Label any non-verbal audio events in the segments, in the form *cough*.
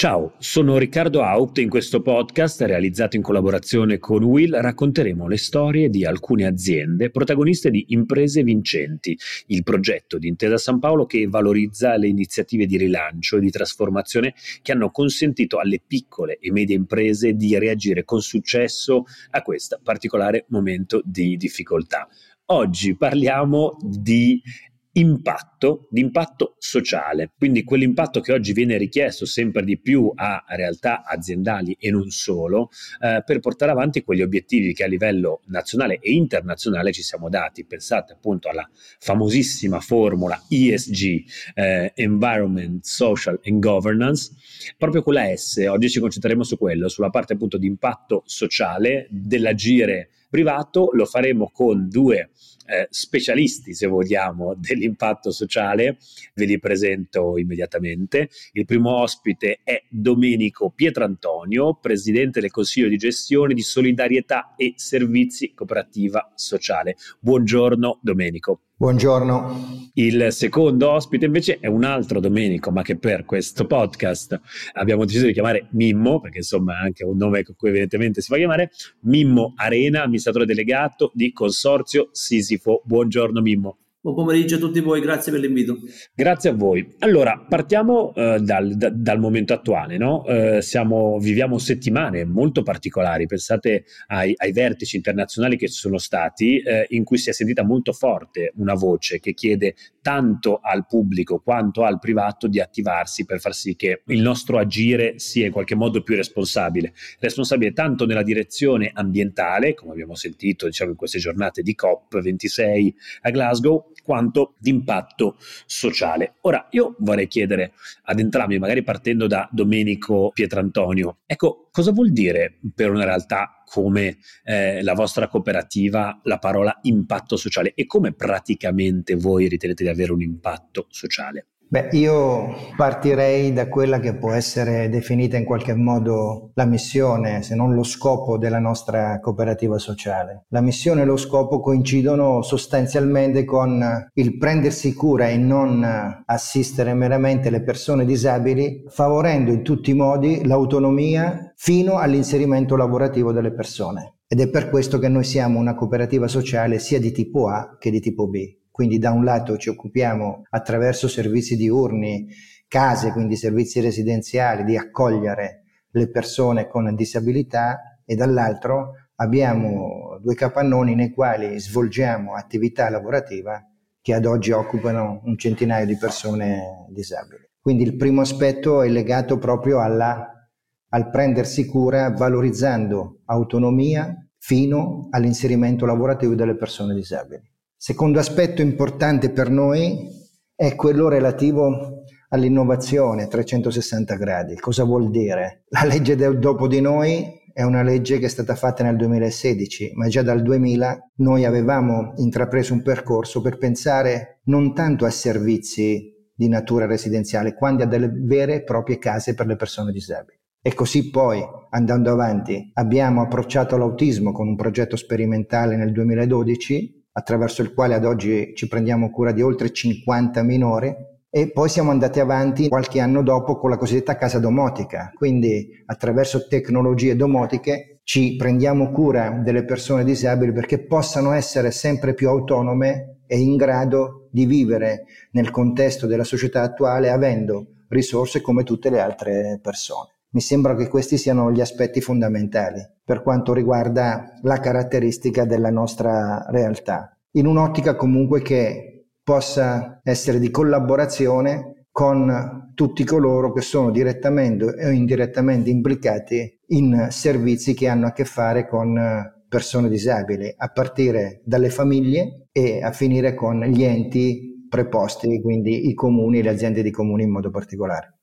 Ciao, sono Riccardo Haupt e in questo podcast, realizzato in collaborazione con Will, racconteremo le storie di alcune aziende protagoniste di Imprese Vincenti, il progetto di Intesa San Paolo che valorizza le iniziative di rilancio e di trasformazione che hanno consentito alle piccole e medie imprese di reagire con successo a questo particolare momento di difficoltà. Oggi parliamo di impatto, di impatto sociale, quindi quell'impatto che oggi viene richiesto sempre di più a realtà aziendali e non solo, eh, per portare avanti quegli obiettivi che a livello nazionale e internazionale ci siamo dati. Pensate appunto alla famosissima formula ESG, eh, Environment, Social and Governance, proprio con la S, oggi ci concentreremo su quello, sulla parte appunto di impatto sociale dell'agire privato, lo faremo con due eh, specialisti, se vogliamo, *laughs* dell'impatto sociale, ve li presento immediatamente. Il primo ospite è Domenico Pietrantonio, presidente del Consiglio di gestione di solidarietà e servizi cooperativa sociale. Buongiorno Domenico. Buongiorno. Il secondo ospite invece è un altro Domenico, ma che per questo podcast abbiamo deciso di chiamare Mimmo, perché insomma è anche un nome con cui evidentemente si fa chiamare, Mimmo Arena, amministratore delegato di Consorzio Sisifo. Buongiorno Mimmo. Buon pomeriggio a tutti voi, grazie per l'invito. Grazie a voi. Allora, partiamo eh, dal, da, dal, momento attuale. No? Eh, siamo, viviamo settimane molto particolari, pensate ai, ai vertici internazionali che ci sono stati, eh, in cui si è sentita molto forte una voce che chiede tanto al pubblico quanto al privato di attivarsi per far sì che il nostro agire sia in qualche modo più responsabile. Responsabile tanto nella direzione ambientale, come abbiamo sentito diciamo, in queste giornate di COP26 a Glasgow, quanto di impatto sociale. Ora, io vorrei chiedere ad entrambi, magari partendo da Domenico Pietrantonio, ecco, cosa vuol dire per una realtà come eh, la vostra cooperativa la parola impatto sociale e come praticamente voi ritenete di avere un impatto sociale? Beh, io partirei da quella che può essere definita in qualche modo la missione, se non lo scopo della nostra cooperativa sociale. La missione e lo scopo coincidono sostanzialmente con il prendersi cura e non assistere meramente le persone disabili, favorendo in tutti i modi l'autonomia fino all'inserimento lavorativo delle persone. Ed è per questo che noi siamo una cooperativa sociale sia di tipo A che di tipo B. Quindi da un lato ci occupiamo attraverso servizi diurni, case, quindi servizi residenziali, di accogliere le persone con disabilità e dall'altro abbiamo due capannoni nei quali svolgiamo attività lavorativa che ad oggi occupano un centinaio di persone disabili. Quindi il primo aspetto è legato proprio alla, al prendersi cura valorizzando autonomia fino all'inserimento lavorativo delle persone disabili. Secondo aspetto importante per noi è quello relativo all'innovazione 360 gradi. Cosa vuol dire? La legge del dopo di noi è una legge che è stata fatta nel 2016, ma già dal 2000 noi avevamo intrapreso un percorso per pensare non tanto a servizi di natura residenziale, quanto a delle vere e proprie case per le persone disabili. E così poi, andando avanti, abbiamo approcciato l'autismo con un progetto sperimentale nel 2012 attraverso il quale ad oggi ci prendiamo cura di oltre 50 minori e poi siamo andati avanti qualche anno dopo con la cosiddetta casa domotica, quindi attraverso tecnologie domotiche ci prendiamo cura delle persone disabili perché possano essere sempre più autonome e in grado di vivere nel contesto della società attuale avendo risorse come tutte le altre persone. Mi sembra che questi siano gli aspetti fondamentali per quanto riguarda la caratteristica della nostra realtà, in un'ottica comunque che possa essere di collaborazione con tutti coloro che sono direttamente o indirettamente implicati in servizi che hanno a che fare con persone disabili, a partire dalle famiglie e a finire con gli enti preposti, quindi i comuni e le aziende di comuni in modo particolare.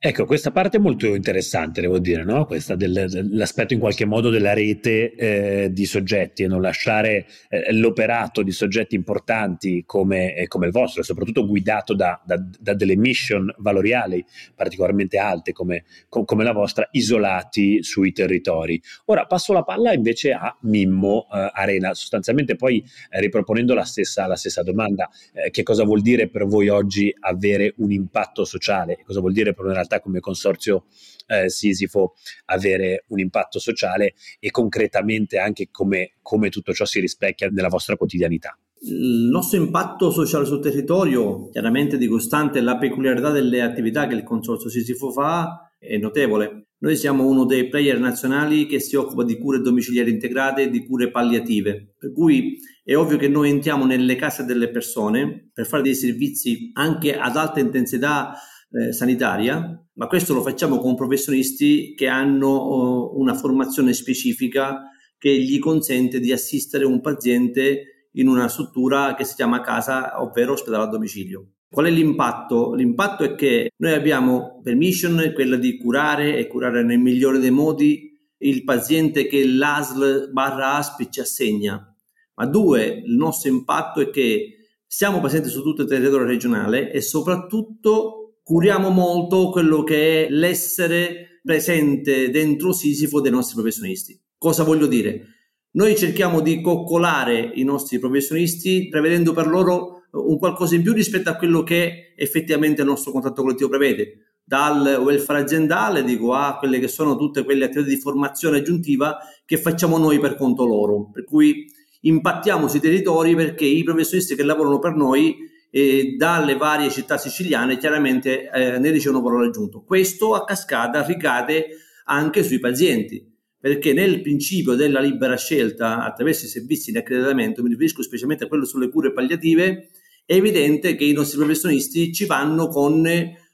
Ecco, questa parte è molto interessante, devo dire, no? Questa del, l'aspetto in qualche modo della rete eh, di soggetti e non lasciare eh, l'operato di soggetti importanti come, eh, come il vostro, soprattutto guidato da, da, da, delle mission valoriali particolarmente alte come, com, come, la vostra, isolati sui territori. Ora passo la palla invece a Mimmo eh, Arena, sostanzialmente poi eh, riproponendo la stessa, la stessa domanda, eh, che cosa vuol dire per voi oggi avere un impatto sociale? Cosa vuol dire per una realtà come consorzio eh, Sisifo avere un impatto sociale e concretamente anche come, come tutto ciò si rispecchia nella vostra quotidianità. Il nostro impatto sociale sul territorio, chiaramente di costante, la peculiarità delle attività che il consorzio Sisifo fa è notevole. Noi siamo uno dei player nazionali che si occupa di cure domiciliari integrate e di cure palliative, per cui è ovvio che noi entriamo nelle case delle persone per fare dei servizi anche ad alta intensità eh, sanitaria, ma questo lo facciamo con professionisti che hanno oh, una formazione specifica che gli consente di assistere un paziente in una struttura che si chiama casa, ovvero ospedale a domicilio. Qual è l'impatto? L'impatto è che noi abbiamo per mission quella di curare e curare nel migliore dei modi il paziente che l'ASL barra ASPI ci assegna. Ma due, il nostro impatto è che siamo presenti su tutto il territorio regionale e soprattutto curiamo molto quello che è l'essere presente dentro Sisifo dei nostri professionisti. Cosa voglio dire? Noi cerchiamo di coccolare i nostri professionisti prevedendo per loro un qualcosa in più rispetto a quello che effettivamente il nostro contratto collettivo prevede, dal welfare aziendale dico, a quelle che sono tutte quelle attività di formazione aggiuntiva che facciamo noi per conto loro, per cui impattiamo sui territori perché i professionisti che lavorano per noi e dalle varie città siciliane chiaramente eh, ne ricevono valore aggiunto. Questo a cascata ricade anche sui pazienti, perché nel principio della libera scelta attraverso i servizi di accreditamento, mi riferisco specialmente a quello sulle cure palliative, è evidente che i nostri professionisti ci vanno con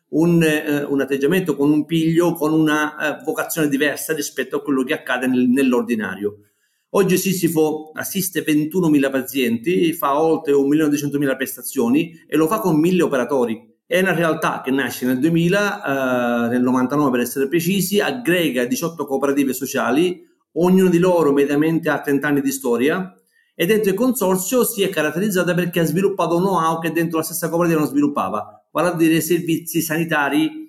un, eh, un atteggiamento, con un piglio, con una eh, vocazione diversa rispetto a quello che accade nel, nell'ordinario. Oggi Sisifo assiste 21.000 pazienti, fa oltre 1.200.000 prestazioni e lo fa con 1.000 operatori. È una realtà che nasce nel 2000, eh, nel 99 per essere precisi, aggrega 18 cooperative sociali, ognuno di loro mediamente ha 30 anni di storia e dentro il consorzio si è caratterizzata perché ha sviluppato un know-how che dentro la stessa cooperativa non sviluppava, vale a dire servizi sanitari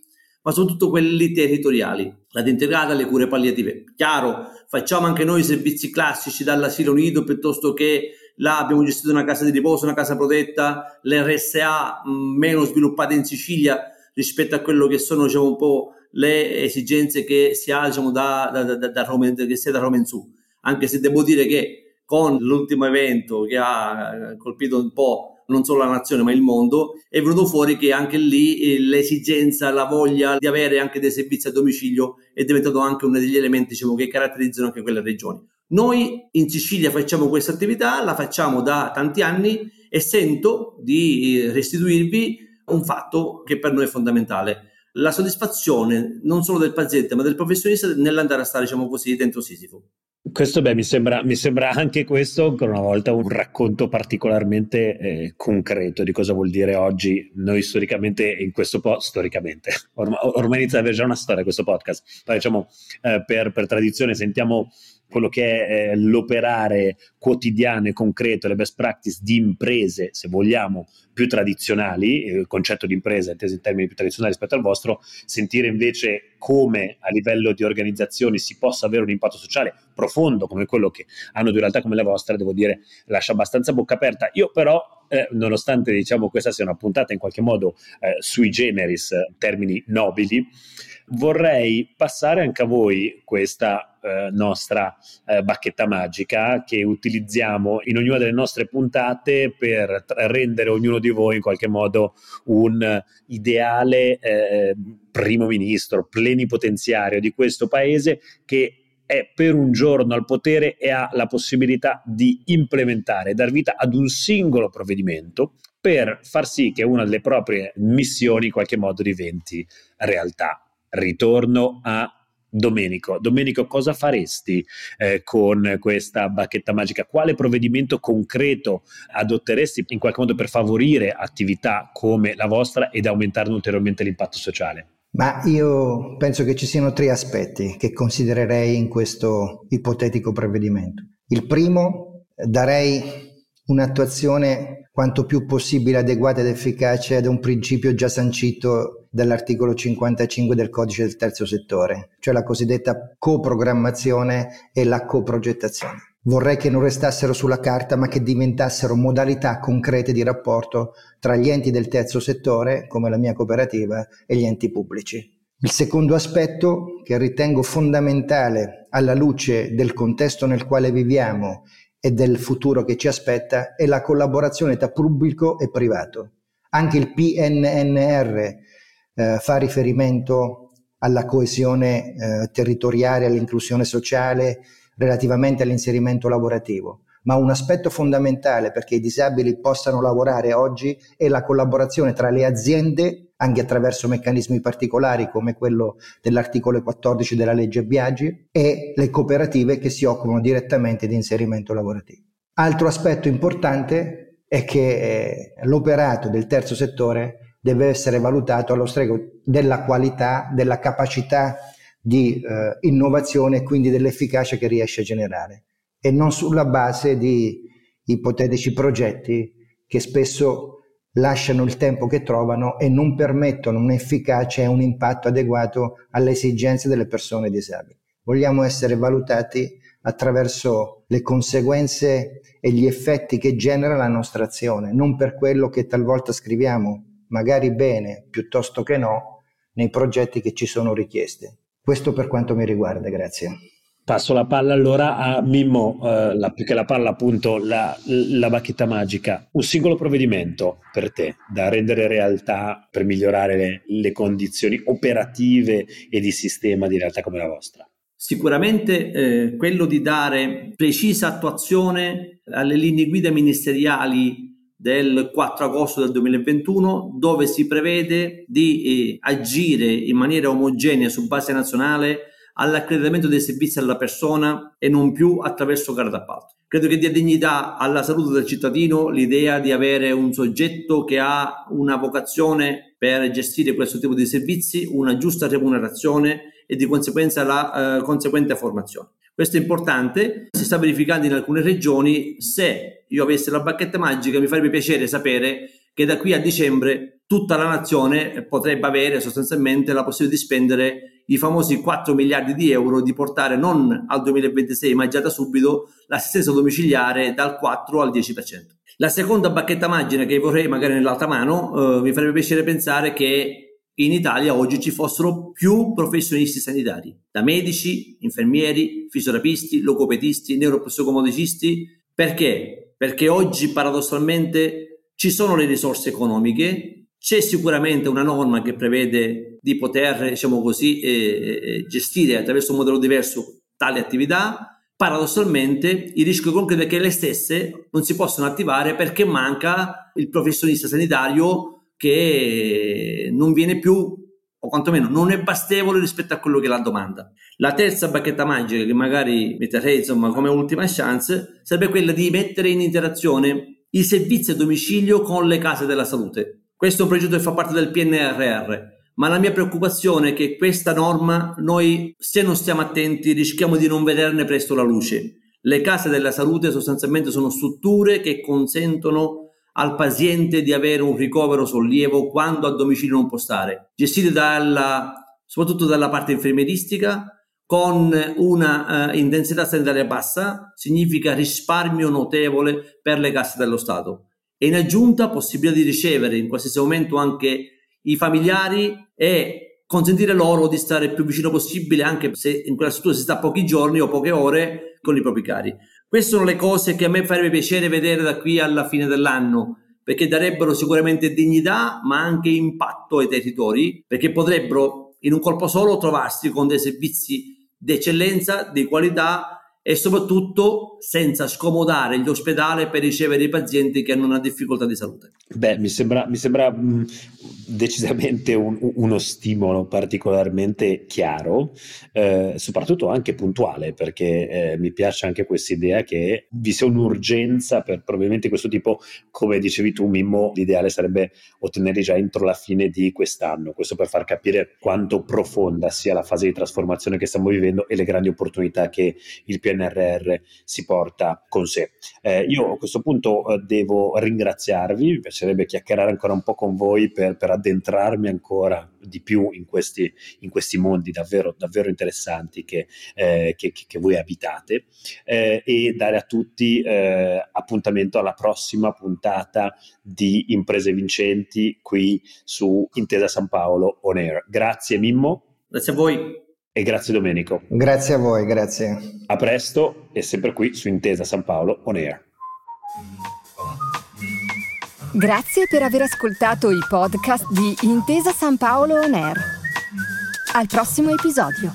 ma soprattutto quelli territoriali, la integrata, le cure palliative. Chiaro, facciamo anche noi servizi classici dall'asilo nido piuttosto che là abbiamo gestito una casa di riposo, una casa protetta, l'RSA mh, meno sviluppate in Sicilia rispetto a quello che sono diciamo, un po' le esigenze che si ha diciamo, da, da, da, da, Roma, che sia da Roma in su. Anche se devo dire che con l'ultimo evento che ha colpito un po' non solo la nazione ma il mondo, è venuto fuori che anche lì eh, l'esigenza, la voglia di avere anche dei servizi a domicilio è diventato anche uno degli elementi diciamo, che caratterizzano anche quelle regioni. Noi in Sicilia facciamo questa attività, la facciamo da tanti anni e sento di eh, restituirvi un fatto che per noi è fondamentale. La soddisfazione non solo del paziente ma del professionista nell'andare a stare, diciamo così, dentro Sisifo. Questo, beh, mi sembra, mi sembra, anche questo, ancora una volta, un racconto particolarmente eh, concreto di cosa vuol dire oggi. Noi storicamente in questo podcast, storicamente, ormai, ormai inizia ad avere già una storia questo podcast, ma diciamo eh, per, per tradizione sentiamo quello che è eh, l'operare quotidiano e concreto, le best practice di imprese, se vogliamo, più tradizionali, eh, il concetto di impresa inteso in termini più tradizionali rispetto al vostro, sentire invece come a livello di organizzazioni si possa avere un impatto sociale profondo come quello che hanno due realtà come la vostra, devo dire, lascia abbastanza bocca aperta. Io però eh, nonostante diciamo questa sia una puntata in qualche modo eh, sui generis, termini nobili, vorrei passare anche a voi questa eh, nostra eh, bacchetta magica che utilizziamo in ognuna delle nostre puntate per rendere ognuno di voi in qualche modo un ideale eh, primo ministro, plenipotenziario di questo paese che è per un giorno al potere e ha la possibilità di implementare, dar vita ad un singolo provvedimento per far sì che una delle proprie missioni in qualche modo diventi realtà. Ritorno a Domenico. Domenico, cosa faresti eh, con questa bacchetta magica? Quale provvedimento concreto adotteresti in qualche modo per favorire attività come la vostra ed aumentare ulteriormente l'impatto sociale? Ma io penso che ci siano tre aspetti che considererei in questo ipotetico provvedimento. Il primo, darei un'attuazione quanto più possibile adeguata ed efficace ad un principio già sancito dall'articolo 55 del codice del terzo settore, cioè la cosiddetta coprogrammazione e la coprogettazione. Vorrei che non restassero sulla carta, ma che diventassero modalità concrete di rapporto tra gli enti del terzo settore, come la mia cooperativa, e gli enti pubblici. Il secondo aspetto, che ritengo fondamentale alla luce del contesto nel quale viviamo e del futuro che ci aspetta, è la collaborazione tra pubblico e privato. Anche il PNNR eh, fa riferimento alla coesione eh, territoriale, all'inclusione sociale, relativamente all'inserimento lavorativo, ma un aspetto fondamentale perché i disabili possano lavorare oggi è la collaborazione tra le aziende, anche attraverso meccanismi particolari come quello dell'articolo 14 della legge Biagi, e le cooperative che si occupano direttamente di inserimento lavorativo. Altro aspetto importante è che eh, l'operato del terzo settore deve essere valutato allo stregua della qualità, della capacità di eh, innovazione e quindi dell'efficacia che riesce a generare e non sulla base di ipotetici progetti che spesso lasciano il tempo che trovano e non permettono un'efficacia e un impatto adeguato alle esigenze delle persone disabili. Vogliamo essere valutati attraverso le conseguenze e gli effetti che genera la nostra azione, non per quello che talvolta scriviamo, magari bene piuttosto che no, nei progetti che ci sono richiesti. Questo per quanto mi riguarda, grazie. Passo la palla allora a Mimmo, eh, la, più che la palla appunto la, la, bacchetta magica. Un singolo provvedimento per te da rendere realtà per migliorare le, le condizioni operative e di sistema di realtà come la vostra. Sicuramente eh, quello di dare precisa attuazione alle linee guida ministeriali del 4 agosto del 2021 dove si prevede di eh, agire in maniera omogenea su base nazionale all'accreditamento dei servizi alla persona e non più attraverso gara d'appalto. Credo che dia dignità alla salute del cittadino l'idea di avere un soggetto che ha una vocazione per gestire questo tipo di servizi, una giusta remunerazione e di conseguenza la eh, conseguente formazione. Questo è importante, si sta verificando in alcune regioni, se io avessi la bacchetta magica mi farebbe piacere sapere che da qui a dicembre tutta la nazione potrebbe avere sostanzialmente la possibilità di spendere i famosi 4 miliardi di euro, di portare non al 2026 ma già da subito l'assistenza domiciliare dal 4 al 10%. La seconda bacchetta magica che vorrei magari nell'altra mano, eh, mi farebbe piacere pensare che in Italia oggi ci fossero più professionisti sanitari, da medici, infermieri, fisioterapisti, logopedisti, neuropsicomodicisti. Perché? Perché oggi paradossalmente ci sono le risorse economiche, c'è sicuramente una norma che prevede di poter, diciamo così, eh, gestire attraverso un modello diverso tali attività. Paradossalmente il rischio concreto è che le stesse non si possono attivare perché manca il professionista sanitario che non viene più o quantomeno non è bastevole rispetto a quello che la domanda. La terza bacchetta magica che magari metterei insomma come ultima chance sarebbe quella di mettere in interazione i servizi a domicilio con le case della salute. Questo progetto fa parte del PNRR, ma la mia preoccupazione è che questa norma noi se non stiamo attenti rischiamo di non vederne presto la luce. Le case della salute sostanzialmente sono strutture che consentono al paziente di avere un ricovero sollievo quando a domicilio non può stare, gestite dalla, soprattutto dalla parte infermieristica con una uh, intensità sanitaria bassa, significa risparmio notevole per le casse dello Stato. E in aggiunta possibilità di ricevere in qualsiasi momento anche i familiari e consentire loro di stare più vicino possibile, anche se in quella struttura si sta pochi giorni o poche ore, con i propri cari. Queste sono le cose che a me farebbe piacere vedere da qui alla fine dell'anno, perché darebbero sicuramente dignità, ma anche impatto ai territori, perché potrebbero in un colpo solo trovarsi con dei servizi di eccellenza, di qualità e soprattutto senza scomodare gli ospedali per ricevere i pazienti che hanno una difficoltà di salute. Beh, mi sembra, mi sembra mh, decisamente un, uno stimolo particolarmente chiaro, eh, soprattutto anche puntuale, perché eh, mi piace anche questa idea che vi sia un'urgenza per probabilmente questo tipo, come dicevi tu Mimmo, l'ideale sarebbe ottenerli già entro la fine di quest'anno, questo per far capire quanto profonda sia la fase di trasformazione che stiamo vivendo e le grandi opportunità che il piano PNRR si porta con sé. Eh, io a questo punto eh, devo ringraziarvi, mi piacerebbe chiacchierare ancora un po' con voi per, per addentrarmi ancora di più in questi, in questi mondi davvero, davvero interessanti che, eh, che, che, voi abitate eh, e dare a tutti eh, appuntamento alla prossima puntata di Imprese Vincenti qui su Intesa San Paolo On Air. Grazie Mimmo. Grazie a voi e grazie Domenico. Grazie a voi, grazie. A presto e sempre qui su Intesa San Paolo On Air. Grazie per aver ascoltato i podcast di Intesa San Paolo On Air. Al prossimo episodio.